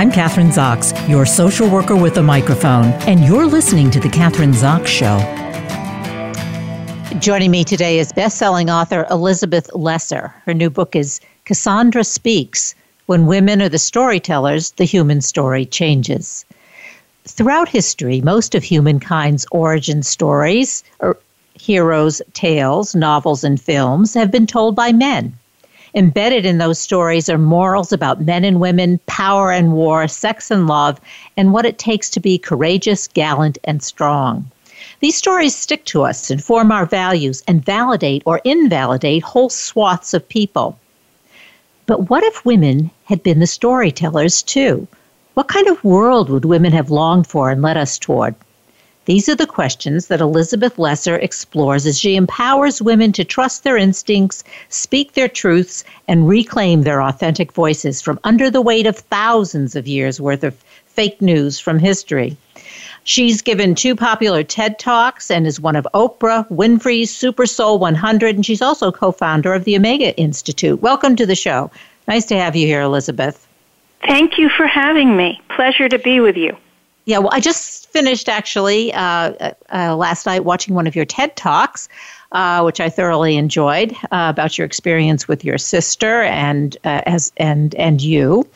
I'm Kathryn Zox, your social worker with a microphone, and you're listening to The Kathryn Zox Show. Joining me today is best-selling author Elizabeth Lesser. Her new book is Cassandra Speaks. When women are the storytellers, the human story changes. Throughout history, most of humankind's origin stories, or heroes' tales, novels, and films, have been told by men. Embedded in those stories are morals about men and women, power and war, sex and love, and what it takes to be courageous, gallant, and strong. These stories stick to us, inform our values, and validate or invalidate whole swaths of people. But what if women had been the storytellers too? What kind of world would women have longed for and led us toward? These are the questions that Elizabeth Lesser explores as she empowers women to trust their instincts, speak their truths, and reclaim their authentic voices from under the weight of thousands of years worth of fake news from history. She's given two popular TED Talks and is one of Oprah Winfrey's Super Soul 100, and she's also co founder of the Omega Institute. Welcome to the show. Nice to have you here, Elizabeth. Thank you for having me. Pleasure to be with you. Yeah, well, I just finished actually uh, uh, last night watching one of your TED Talks. Uh, which I thoroughly enjoyed uh, about your experience with your sister and uh, as and and you,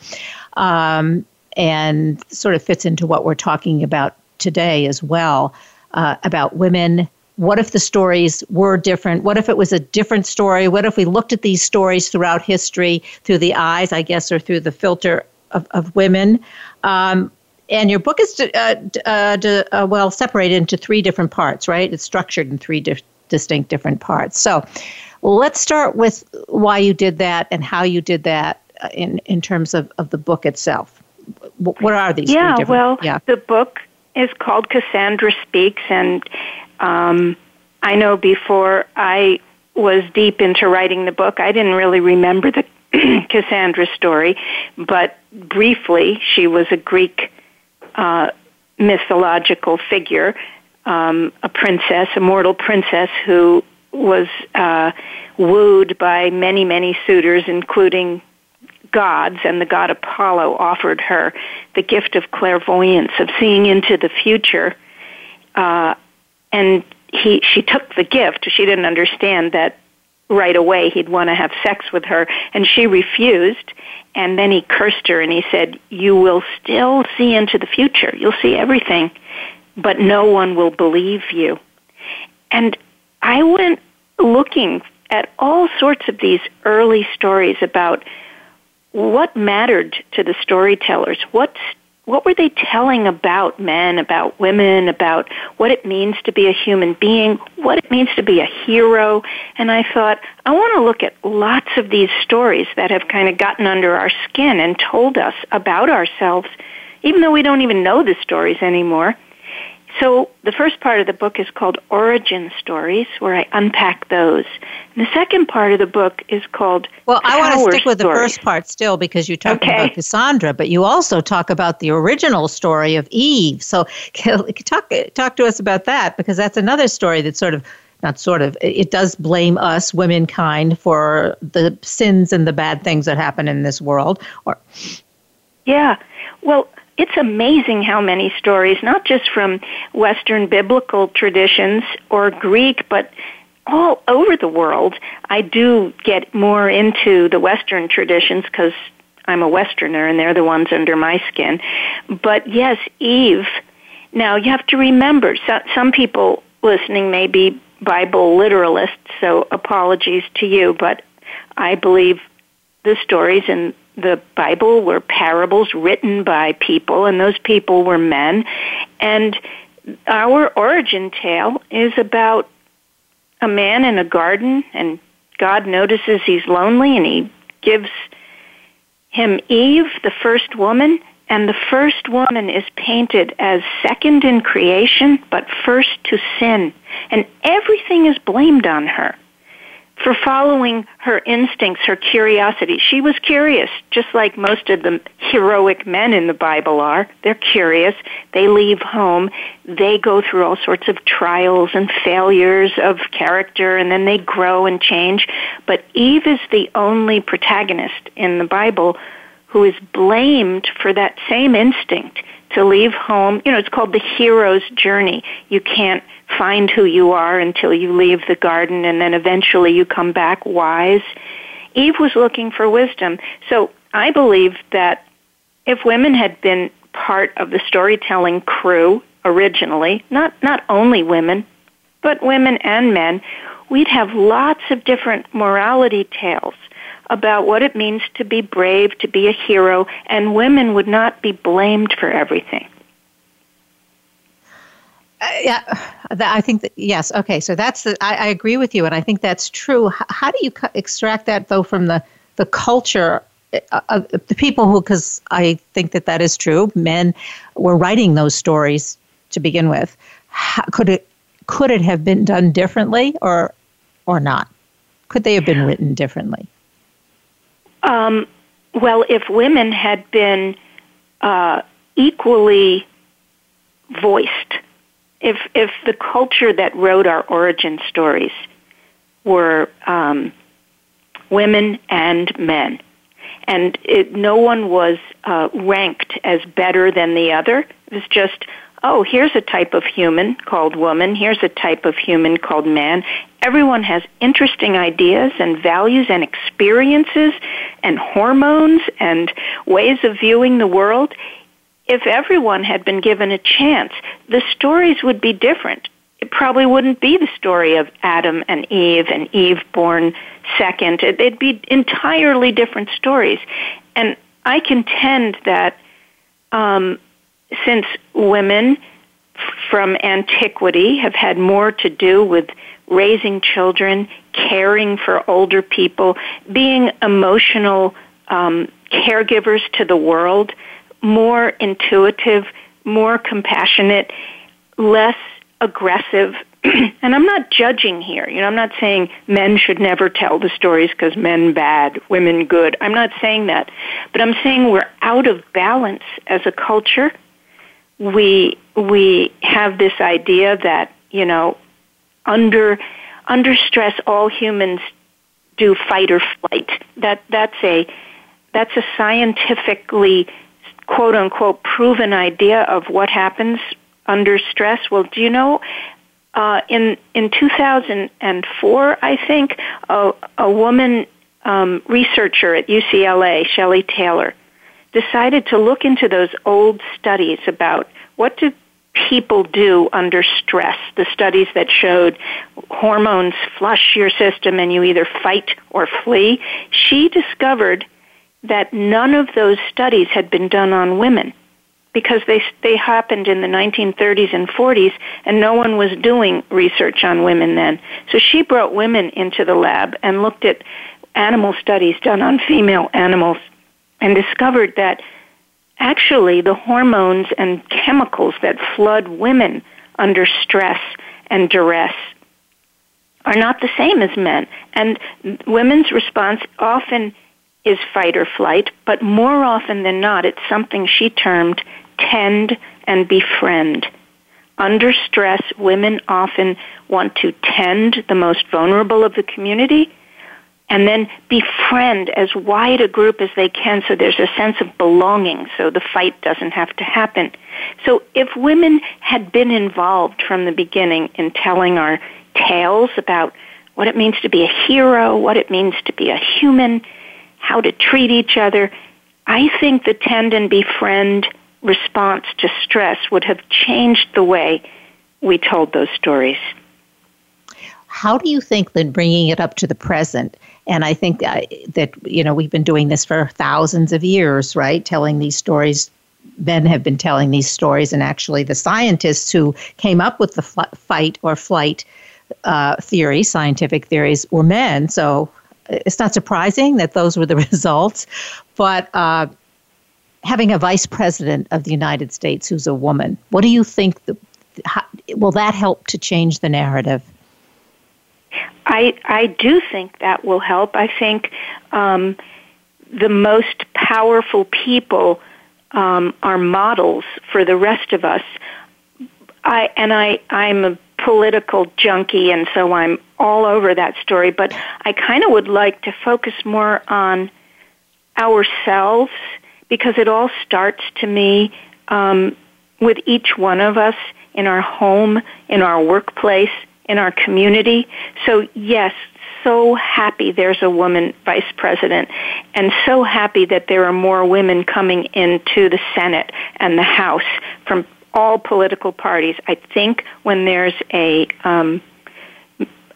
um, and sort of fits into what we're talking about today as well uh, about women. What if the stories were different? What if it was a different story? What if we looked at these stories throughout history through the eyes, I guess, or through the filter of, of women? Um, and your book is uh, uh, uh, well separated into three different parts, right? It's structured in three di- distinct different parts. So let's start with why you did that and how you did that uh, in, in terms of, of the book itself. What are these? Yeah, well, yeah. the book is called Cassandra Speaks, and um, I know before I was deep into writing the book, I didn't really remember the Cassandra story, but briefly, she was a Greek uh, mythological figure, um, a princess, a mortal princess who was uh, wooed by many, many suitors, including gods, and the god Apollo offered her the gift of clairvoyance, of seeing into the future. Uh, and he, she took the gift. She didn't understand that right away he'd want to have sex with her, and she refused. And then he cursed her and he said, You will still see into the future. You'll see everything, but no one will believe you. And I went looking at all sorts of these early stories about what mattered to the storytellers, what what were they telling about men, about women, about what it means to be a human being, what it means to be a hero? And I thought, I want to look at lots of these stories that have kind of gotten under our skin and told us about ourselves, even though we don't even know the stories anymore. So the first part of the book is called Origin Stories, where I unpack those. And the second part of the book is called Well, I want to stick with stories. the first part still because you talk okay. about Cassandra, but you also talk about the original story of Eve. So talk talk to us about that because that's another story that sort of not sort of it does blame us womankind for the sins and the bad things that happen in this world or yeah well it's amazing how many stories, not just from Western biblical traditions or Greek, but all over the world. I do get more into the Western traditions because I'm a Westerner and they're the ones under my skin. But yes, Eve. Now you have to remember, so, some people listening may be Bible literalists, so apologies to you, but I believe the stories in the Bible were parables written by people, and those people were men. And our origin tale is about a man in a garden, and God notices he's lonely, and he gives him Eve, the first woman, and the first woman is painted as second in creation, but first to sin. And everything is blamed on her for following her instincts, her curiosity. She was curious, just like most of the heroic men in the Bible are. They're curious. They leave home. They go through all sorts of trials and failures of character, and then they grow and change. But Eve is the only protagonist in the Bible who is blamed for that same instinct to leave home. You know, it's called the hero's journey. You can't find who you are until you leave the garden and then eventually you come back wise. Eve was looking for wisdom. So I believe that if women had been part of the storytelling crew originally, not, not only women, but women and men, we'd have lots of different morality tales about what it means to be brave, to be a hero, and women would not be blamed for everything. Uh, yeah, I think that yes. Okay, so that's the. I, I agree with you, and I think that's true. How, how do you extract that though from the the culture uh, of the people who? Because I think that that is true. Men were writing those stories to begin with. How, could it could it have been done differently, or or not? Could they have been written differently? Um, well, if women had been uh, equally voiced, if if the culture that wrote our origin stories were um, women and men, and it, no one was uh, ranked as better than the other. It was just oh, here's a type of human called woman, here's a type of human called man. Everyone has interesting ideas and values and experiences and hormones and ways of viewing the world. If everyone had been given a chance, the stories would be different. It probably wouldn't be the story of Adam and Eve and Eve born second. It'd be entirely different stories. And I contend that um, since women from antiquity have had more to do with raising children, caring for older people, being emotional um, caregivers to the world, more intuitive, more compassionate, less aggressive. and I'm not judging here. You know, I'm not saying men should never tell the stories because men bad, women good. I'm not saying that. But I'm saying we're out of balance as a culture we we have this idea that you know under under stress all humans do fight or flight. That that's a that's a scientifically quote unquote proven idea of what happens under stress. Well do you know uh, in in 2004 I think a, a woman um, researcher at UCLA Shelley Taylor decided to look into those old studies about what do people do under stress. The studies that showed hormones flush your system and you either fight or flee. She discovered that none of those studies had been done on women because they they happened in the 1930s and 40s and no one was doing research on women then. So she brought women into the lab and looked at animal studies done on female animals and discovered that actually the hormones and chemicals that flood women under stress and duress are not the same as men. And women's response often is fight or flight, but more often than not, it's something she termed tend and befriend. Under stress, women often want to tend the most vulnerable of the community and then befriend as wide a group as they can so there's a sense of belonging so the fight doesn't have to happen. So if women had been involved from the beginning in telling our tales about what it means to be a hero, what it means to be a human, how to treat each other, I think the tend and befriend response to stress would have changed the way we told those stories. How do you think that bringing it up to the present and I think that, that, you know, we've been doing this for thousands of years, right? Telling these stories. Men have been telling these stories, and actually, the scientists who came up with the fl- fight or flight uh, theory, scientific theories, were men. So it's not surprising that those were the results. But uh, having a vice president of the United States who's a woman, what do you think? The, how, will that help to change the narrative? I I do think that will help. I think um, the most powerful people um, are models for the rest of us. I and I I'm a political junkie, and so I'm all over that story. But I kind of would like to focus more on ourselves because it all starts to me um, with each one of us in our home, in our workplace, in our community. So, yes, so happy there's a woman vice president and so happy that there are more women coming into the Senate and the House from all political parties. I think when there's a um,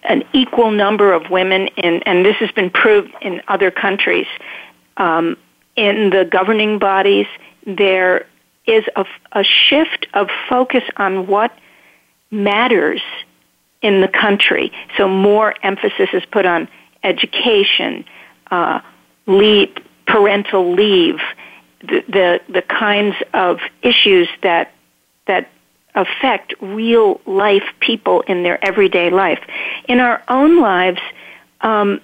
an equal number of women in, and this has been proved in other countries, um, in the governing bodies, there is a, a shift of focus on what matters in the country. So more emphasis is put on education, uh, leave, parental leave, the, the the kinds of issues that that affect real life people in their everyday life. In our own lives, um,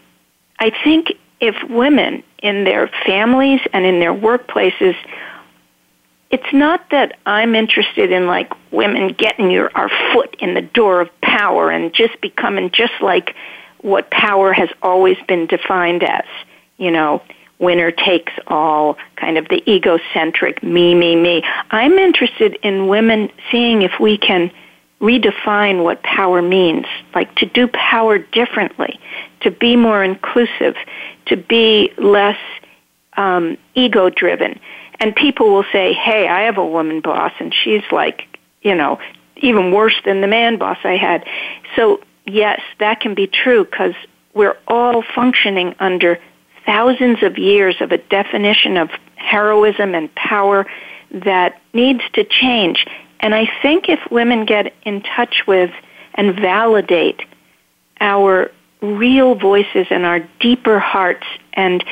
I think if women in their families and in their workplaces it's not that I'm interested in like women getting your our foot in the door of power and just becoming just like what power has always been defined as, you know, winner takes all, kind of the egocentric me, me, me. I'm interested in women seeing if we can redefine what power means, like to do power differently, to be more inclusive, to be less um, ego driven and people will say, "Hey, I have a woman boss, and she's like, you know, even worse than the man boss I had." So yes, that can be true because we're all functioning under thousands of years of a definition of heroism and power that needs to change. And I think if women get in touch with and validate our real voices and our deeper hearts and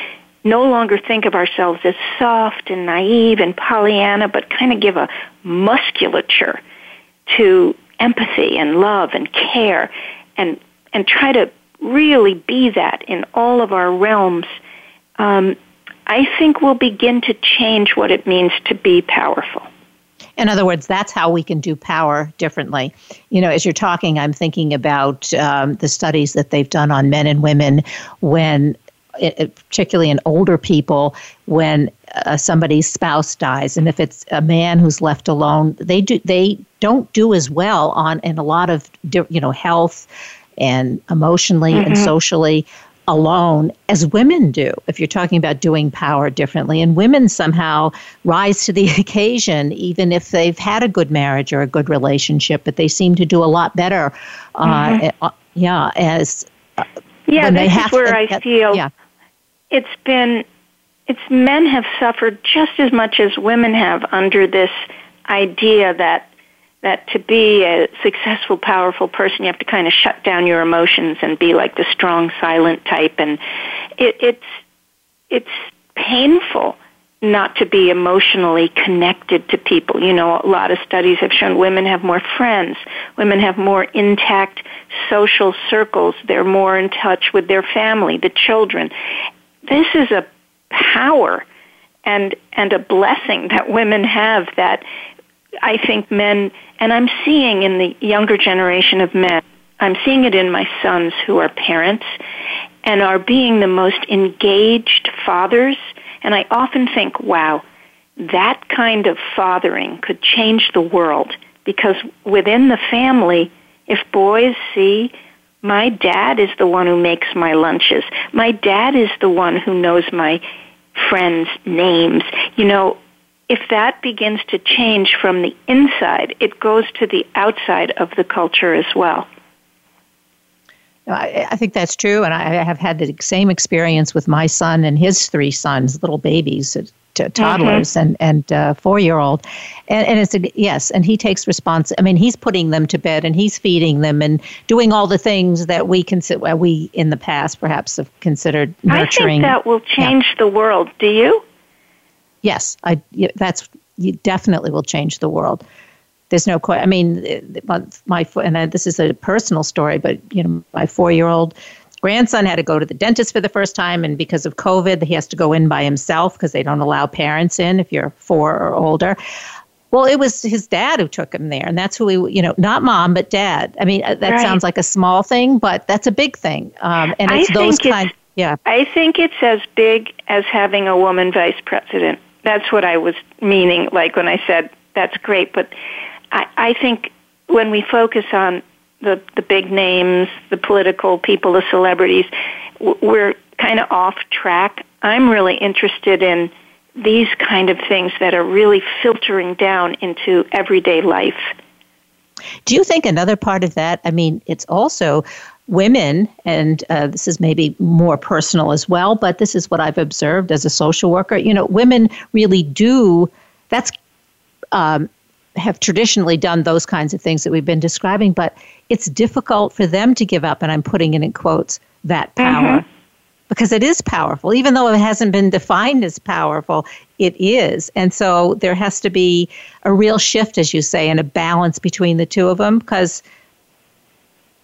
no longer think of ourselves as soft and naive and Pollyanna, but kind of give a musculature to empathy and love and care and and try to really be that in all of our realms, um, I think we'll begin to change what it means to be powerful. In other words, that's how we can do power differently. You know, as you're talking, I'm thinking about um, the studies that they've done on men and women when particularly in older people, when uh, somebody's spouse dies, and if it's a man who's left alone, they do they don't do as well on in a lot of you know health and emotionally mm-hmm. and socially alone as women do if you're talking about doing power differently and women somehow rise to the occasion even if they've had a good marriage or a good relationship but they seem to do a lot better uh, mm-hmm. uh, yeah as uh, yeah this is where to, i feel yeah it's been it's men have suffered just as much as women have under this idea that that to be a successful, powerful person, you have to kind of shut down your emotions and be like the strong, silent type. And it, it's it's painful not to be emotionally connected to people. You know, a lot of studies have shown women have more friends, women have more intact social circles, they're more in touch with their family, the children this is a power and and a blessing that women have that I think men and I'm seeing in the younger generation of men I'm seeing it in my sons who are parents and are being the most engaged fathers. And I often think wow that kind of fathering could change the world because within the family if boys see my dad is the one who makes my lunches. My dad is the one who knows my friends' names. You know, if that begins to change from the inside, it goes to the outside of the culture as well. I, I think that's true, and I have had the same experience with my son and his three sons, little babies to toddlers mm-hmm. and and uh, four year old, and, and it's a, yes, and he takes response. I mean, he's putting them to bed and he's feeding them and doing all the things that we consider we in the past perhaps have considered nurturing. I think that will change yeah. the world. Do you? Yes, I. That's you definitely will change the world. There's no question. I mean, my and this is a personal story, but you know, my four year old grandson had to go to the dentist for the first time, and because of COVID, he has to go in by himself because they don't allow parents in if you're four or older. Well, it was his dad who took him there, and that's who he, you know, not mom, but dad. I mean, uh, that right. sounds like a small thing, but that's a big thing. Um, and it's I those kind. Yeah, I think it's as big as having a woman vice president. that's what I was meaning. Like when I said that's great, but I, I think when we focus on the the big names, the political people, the celebrities, we're kind of off track. I'm really interested in these kind of things that are really filtering down into everyday life. Do you think another part of that? I mean, it's also women, and uh, this is maybe more personal as well, but this is what I've observed as a social worker. You know, women really do. That's um, have traditionally done those kinds of things that we've been describing, but it's difficult for them to give up, and I'm putting it in quotes, that power. Mm-hmm. Because it is powerful, even though it hasn't been defined as powerful, it is. And so there has to be a real shift, as you say, and a balance between the two of them. Because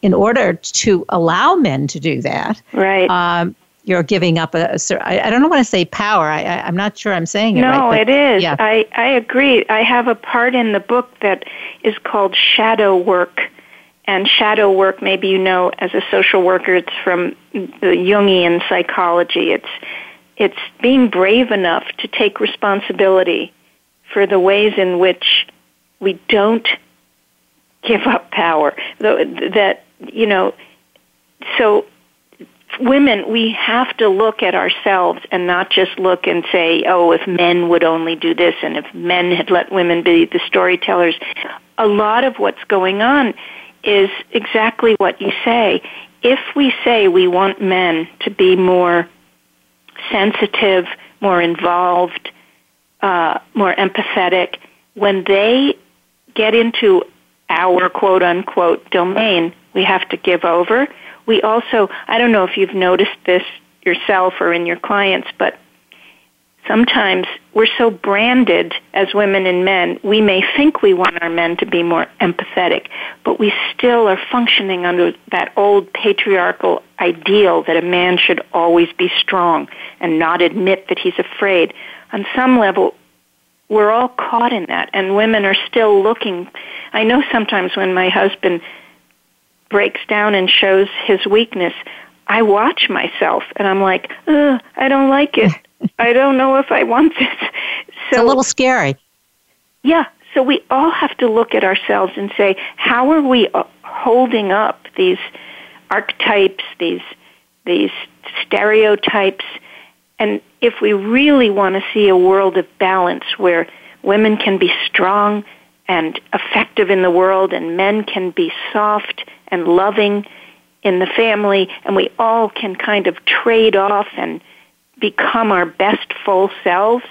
in order to allow men to do that, right? Um, you're giving up a, I, don't want to say power. I, I, am not sure I'm saying it no, right. No, it is. Yeah. I, I agree. I have a part in the book that is called shadow work. And shadow work, maybe you know as a social worker, it's from the Jungian psychology. It's, it's being brave enough to take responsibility for the ways in which we don't give up power. That, you know, so women, we have to look at ourselves and not just look and say, oh, if men would only do this and if men had let women be the storytellers. A lot of what's going on is exactly what you say. If we say we want men to be more sensitive, more involved, uh, more empathetic, when they get into our quote unquote domain, we have to give over we also, I don't know if you've noticed this yourself or in your clients, but sometimes we're so branded as women and men, we may think we want our men to be more empathetic, but we still are functioning under that old patriarchal ideal that a man should always be strong and not admit that he's afraid. On some level, we're all caught in that, and women are still looking. I know sometimes when my husband breaks down and shows his weakness, I watch myself and I'm like, I don't like it. I don't know if I want this. So, it's a little scary. Yeah. So we all have to look at ourselves and say, how are we uh, holding up these archetypes, these these stereotypes, and if we really want to see a world of balance where women can be strong and effective in the world and men can be soft and loving in the family, and we all can kind of trade off and become our best full selves,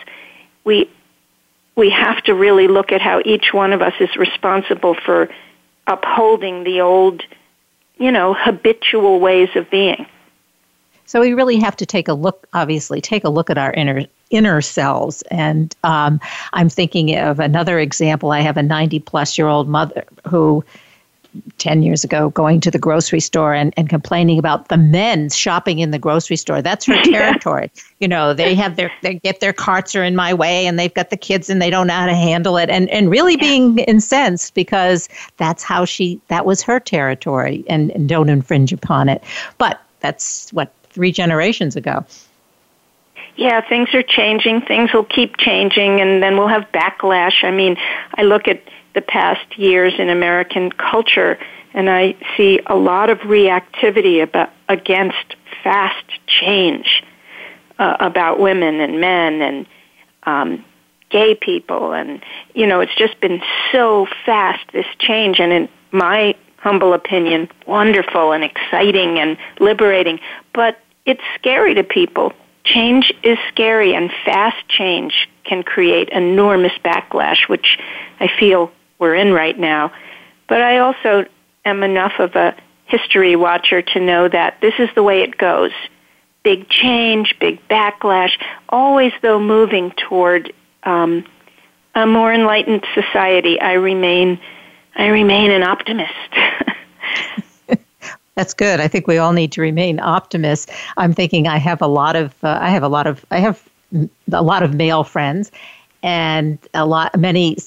we we have to really look at how each one of us is responsible for upholding the old, you know, habitual ways of being. So we really have to take a look, obviously, take a look at our inner inner selves. And um, I'm thinking of another example. I have a 90 plus year old mother who 10 years ago going to the grocery store and, and complaining about the men shopping in the grocery store. That's her territory. Yeah. You know, they have their, they get their carts are in my way and they've got the kids and they don't know how to handle it. And, and really yeah. being incensed because that's how she, that was her territory and, and don't infringe upon it. But that's what, three generations ago. Yeah, things are changing. Things will keep changing and then we'll have backlash. I mean, I look at, the past years in American culture, and I see a lot of reactivity about against fast change uh, about women and men and um, gay people, and you know, it's just been so fast this change, and in my humble opinion, wonderful and exciting and liberating, but it's scary to people. Change is scary, and fast change can create enormous backlash, which I feel we're in right now. But I also am enough of a history watcher to know that this is the way it goes. Big change, big backlash, always though moving toward um, a more enlightened society. I remain, I remain an optimist. That's good. I think we all need to remain optimists. I'm thinking I have a lot of, uh, I have a lot of, I have a lot of male friends, and a lot, many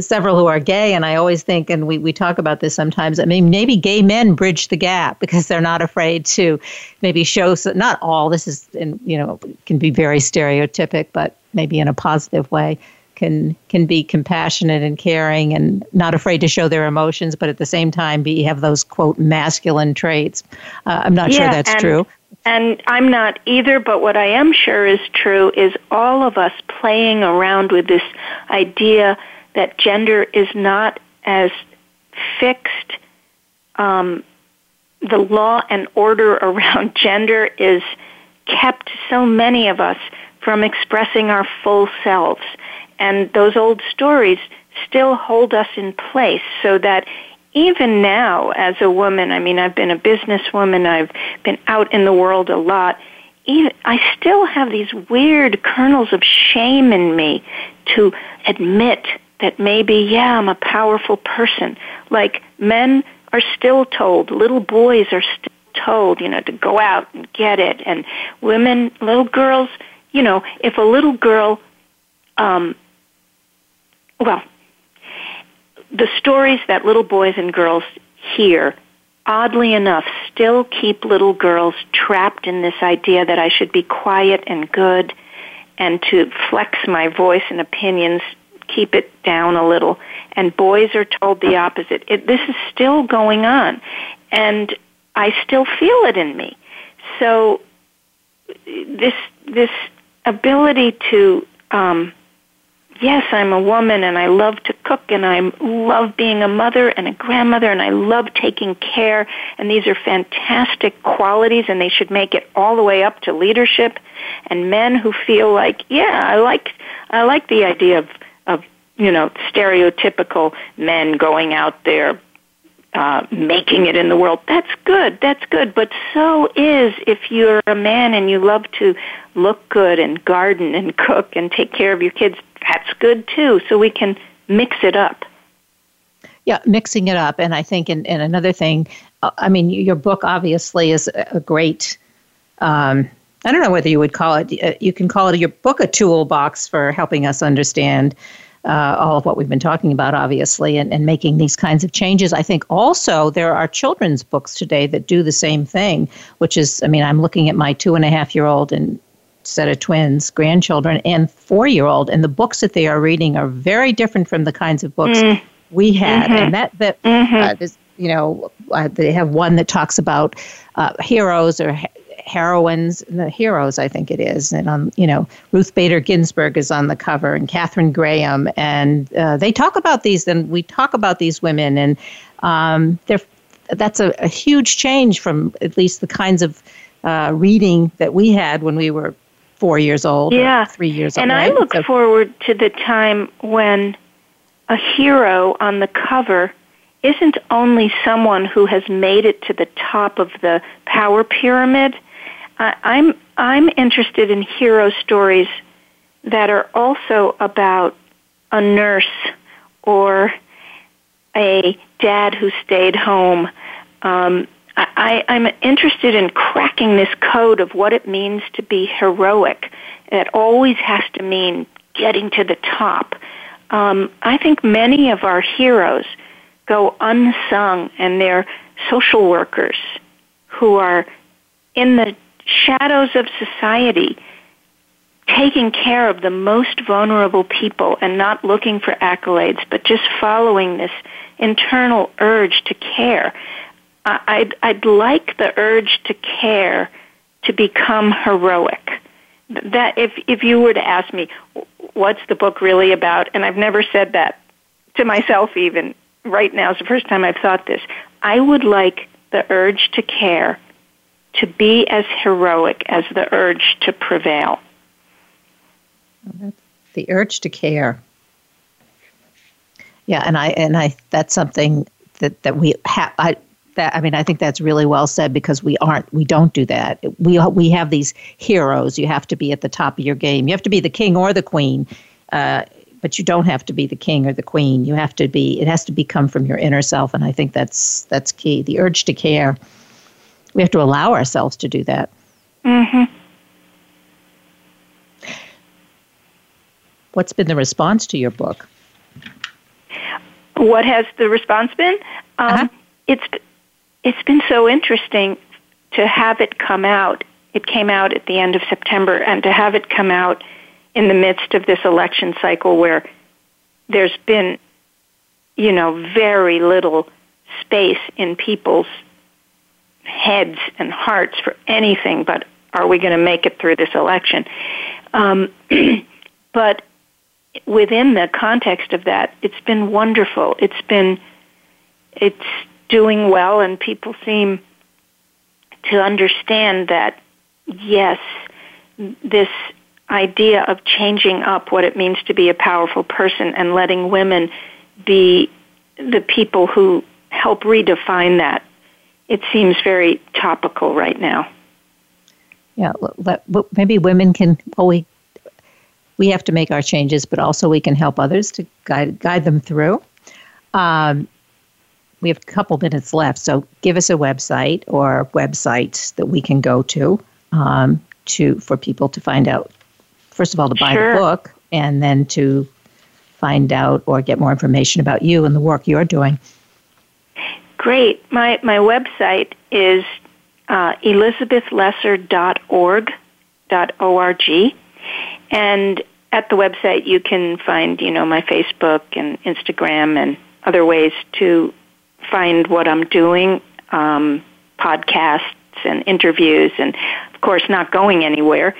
several who are gay, and I always think, and we, we talk about this sometimes. I mean, maybe gay men bridge the gap because they're not afraid to maybe show. So not all. This is, in, you know, can be very stereotypic, but maybe in a positive way. Can can be compassionate and caring, and not afraid to show their emotions, but at the same time, be have those quote masculine traits. Uh, I'm not yeah, sure that's and, true. And I'm not either, but what I am sure is true is all of us playing around with this idea that gender is not as fixed. Um, the law and order around gender is kept so many of us from expressing our full selves. And those old stories still hold us in place so that even now as a woman, I mean, I've been a businesswoman, I've been out in the world a lot, even, I still have these weird kernels of shame in me to admit that maybe, yeah, I'm a powerful person. Like men are still told, little boys are still told, you know, to go out and get it. And women, little girls, you know, if a little girl, um, well, the stories that little boys and girls hear, oddly enough, still keep little girls trapped in this idea that I should be quiet and good and to flex my voice and opinions keep it down a little. And boys are told the opposite. It, this is still going on. And I still feel it in me. So this, this ability to, um, yes, I'm a woman and I love to cook and I love being a mother and a grandmother and I love taking care and these are fantastic qualities and they should make it all the way up to leadership and men who feel like, yeah, I like I like the idea of of you know stereotypical men going out there uh, making it in the world. That's good. That's good. But so is if you're a man and you love to look good and garden and cook and take care of your kids. That's good too. So we can mix it up. Yeah, mixing it up. And I think, and, and another thing, uh, I mean, your book obviously is a great. Um, I don't know whether you would call it. Uh, you can call it your book a toolbox for helping us understand uh, all of what we've been talking about, obviously, and, and making these kinds of changes. I think also there are children's books today that do the same thing, which is, I mean, I'm looking at my two and a half year old and set of twins, grandchildren, and four year old, and the books that they are reading are very different from the kinds of books mm. we had. Mm-hmm. And that, that mm-hmm. uh, this, you know, uh, they have one that talks about uh, heroes or heroines, the heroes, I think it is. And on, you know, Ruth Bader Ginsburg is on the cover, and Katharine Graham, and uh, they talk about these, and we talk about these women, and um, they're that's a, a, huge change from at least the kinds of uh, reading that we had when we were four years old, yeah, three years and old. And I look so, forward to the time when a hero on the cover isn't only someone who has made it to the top of the power pyramid, I'm I'm interested in hero stories that are also about a nurse or a dad who stayed home. Um, I, I'm interested in cracking this code of what it means to be heroic. It always has to mean getting to the top. Um, I think many of our heroes go unsung, and they're social workers who are in the shadows of society, taking care of the most vulnerable people and not looking for accolades, but just following this internal urge to care. I'd, I'd like the urge to care to become heroic. That if if you were to ask me, what's the book really about, and I've never said that to myself even. Right now is the first time I've thought this. I would like the urge to care to be as heroic as the urge to prevail. The urge to care. Yeah, and I and I that's something that that we have. I that I mean I think that's really well said because we aren't we don't do that. We we have these heroes. You have to be at the top of your game. You have to be the king or the queen. Uh, but you don't have to be the king or the queen. You have to be. It has to be come from your inner self, and I think that's that's key. The urge to care we have to allow ourselves to do that. Mm-hmm. What's been the response to your book? What has the response been? Um, uh-huh. It's it's been so interesting to have it come out. It came out at the end of September, and to have it come out in the midst of this election cycle where there's been, you know, very little space in people's heads and hearts for anything but are we going to make it through this election? Um, but within the context of that, it's been wonderful. It's been it's doing well, and people seem to understand that yes, this idea of changing up what it means to be a powerful person and letting women be the people who help redefine that. It seems very topical right now. Yeah, let, maybe women can. Well, we we have to make our changes, but also we can help others to guide guide them through. Um, we have a couple minutes left, so give us a website or websites that we can go to um, to for people to find out. First of all, to buy sure. the book, and then to find out or get more information about you and the work you're doing. Great. My my website is uh, elizabethlesser.org dot org, and at the website you can find you know my Facebook and Instagram and other ways to find what I'm doing, um, podcasts and interviews, and of course not going anywhere.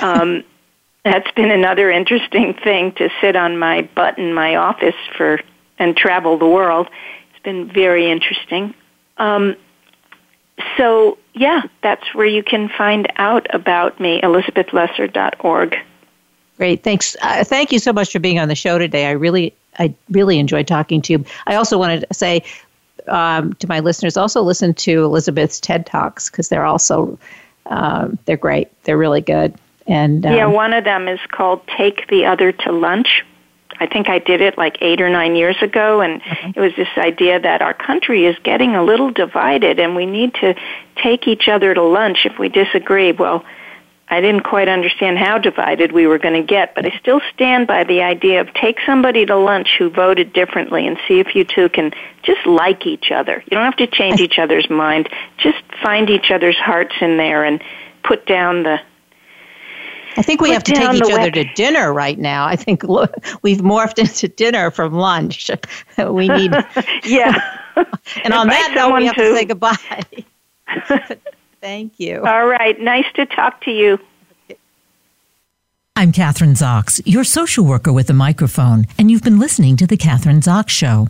Um, that's been another interesting thing to sit on my butt in my office for and travel the world. Been very interesting. Um, so yeah, that's where you can find out about me, elizabethlesser.org. Great, thanks. Uh, thank you so much for being on the show today. I really, I really enjoyed talking to you. I also wanted to say um, to my listeners, also listen to Elizabeth's TED Talks because they're also um, they're great. They're really good. And um, yeah, one of them is called "Take the Other to Lunch." I think I did it like eight or nine years ago, and okay. it was this idea that our country is getting a little divided, and we need to take each other to lunch if we disagree. Well, I didn't quite understand how divided we were going to get, but I still stand by the idea of take somebody to lunch who voted differently and see if you two can just like each other. You don't have to change each other's mind. Just find each other's hearts in there and put down the I think we have to take each other to dinner right now. I think we've morphed into dinner from lunch. we need. yeah. and on that note, we have to, to say goodbye. Thank you. All right. Nice to talk to you. I'm Kathryn Zox, your social worker with a microphone, and you've been listening to The Kathryn Zox Show.